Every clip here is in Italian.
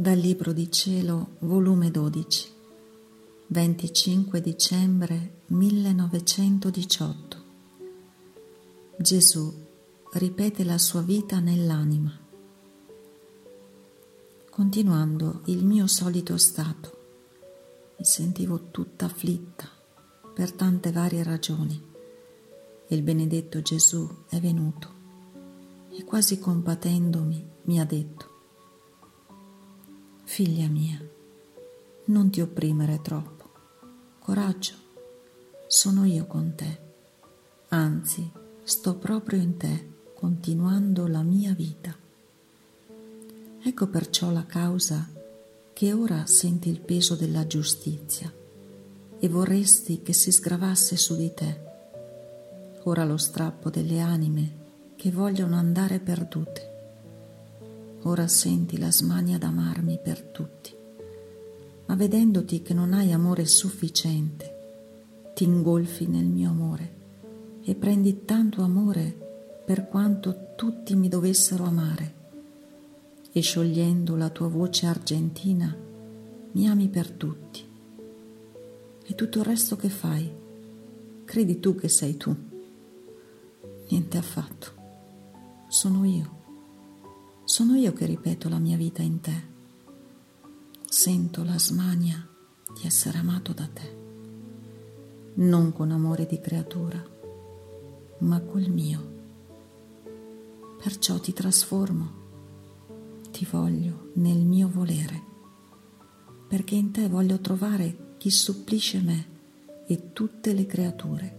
Dal Libro di Cielo, volume 12, 25 dicembre 1918. Gesù ripete la sua vita nell'anima. Continuando il mio solito stato, mi sentivo tutta afflitta per tante varie ragioni e il benedetto Gesù è venuto e quasi compatendomi mi ha detto Figlia mia, non ti opprimere troppo. Coraggio, sono io con te. Anzi, sto proprio in te, continuando la mia vita. Ecco perciò la causa che ora senti il peso della giustizia e vorresti che si sgravasse su di te. Ora lo strappo delle anime che vogliono andare perdute ora senti la smania d'amarmi per tutti, ma vedendoti che non hai amore sufficiente, ti ingolfi nel mio amore e prendi tanto amore per quanto tutti mi dovessero amare, e sciogliendo la tua voce argentina mi ami per tutti. E tutto il resto che fai, credi tu che sei tu. Niente affatto, sono io sono io che ripeto la mia vita in te. Sento la smania di essere amato da te, non con amore di creatura, ma col mio. Perciò ti trasformo, ti voglio nel mio volere, perché in te voglio trovare chi supplisce me e tutte le creature.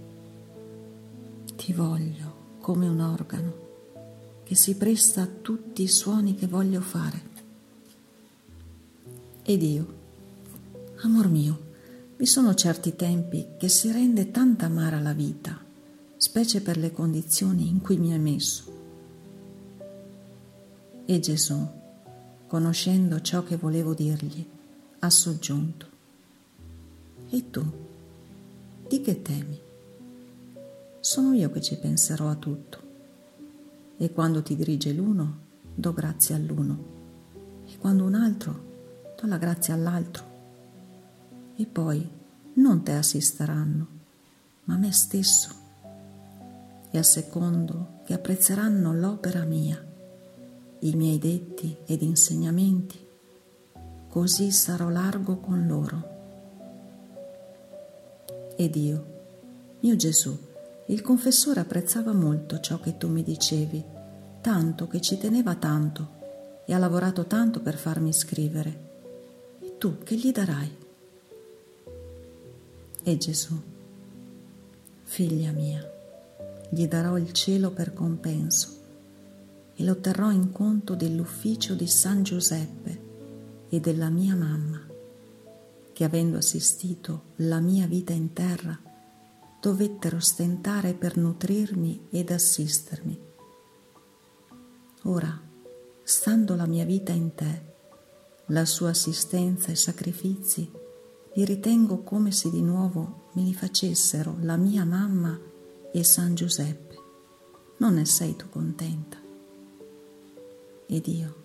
Ti voglio come un organo che si presta a tutti i suoni che voglio fare. Ed io, amor mio, vi sono certi tempi che si rende tanta amara la vita, specie per le condizioni in cui mi hai messo. E Gesù, conoscendo ciò che volevo dirgli, ha soggiunto. E tu, di che temi? Sono io che ci penserò a tutto e quando ti dirige l'uno, do grazie all'uno, e quando un altro, do la grazia all'altro. E poi non te assisteranno, ma me stesso, e a secondo che apprezzeranno l'opera mia, i miei detti ed insegnamenti, così sarò largo con loro. Ed io, mio Gesù, il confessore apprezzava molto ciò che tu mi dicevi, tanto che ci teneva tanto e ha lavorato tanto per farmi scrivere. E tu che gli darai? E Gesù, figlia mia, gli darò il cielo per compenso e lo terrò in conto dell'ufficio di San Giuseppe e della mia mamma, che avendo assistito la mia vita in terra, dovettero stentare per nutrirmi ed assistermi. Ora, stando la mia vita in te, la sua assistenza e sacrifici, li ritengo come se di nuovo me li facessero la mia mamma e San Giuseppe. Non ne sei tu contenta? Ed io,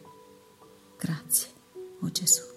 grazie, o oh Gesù.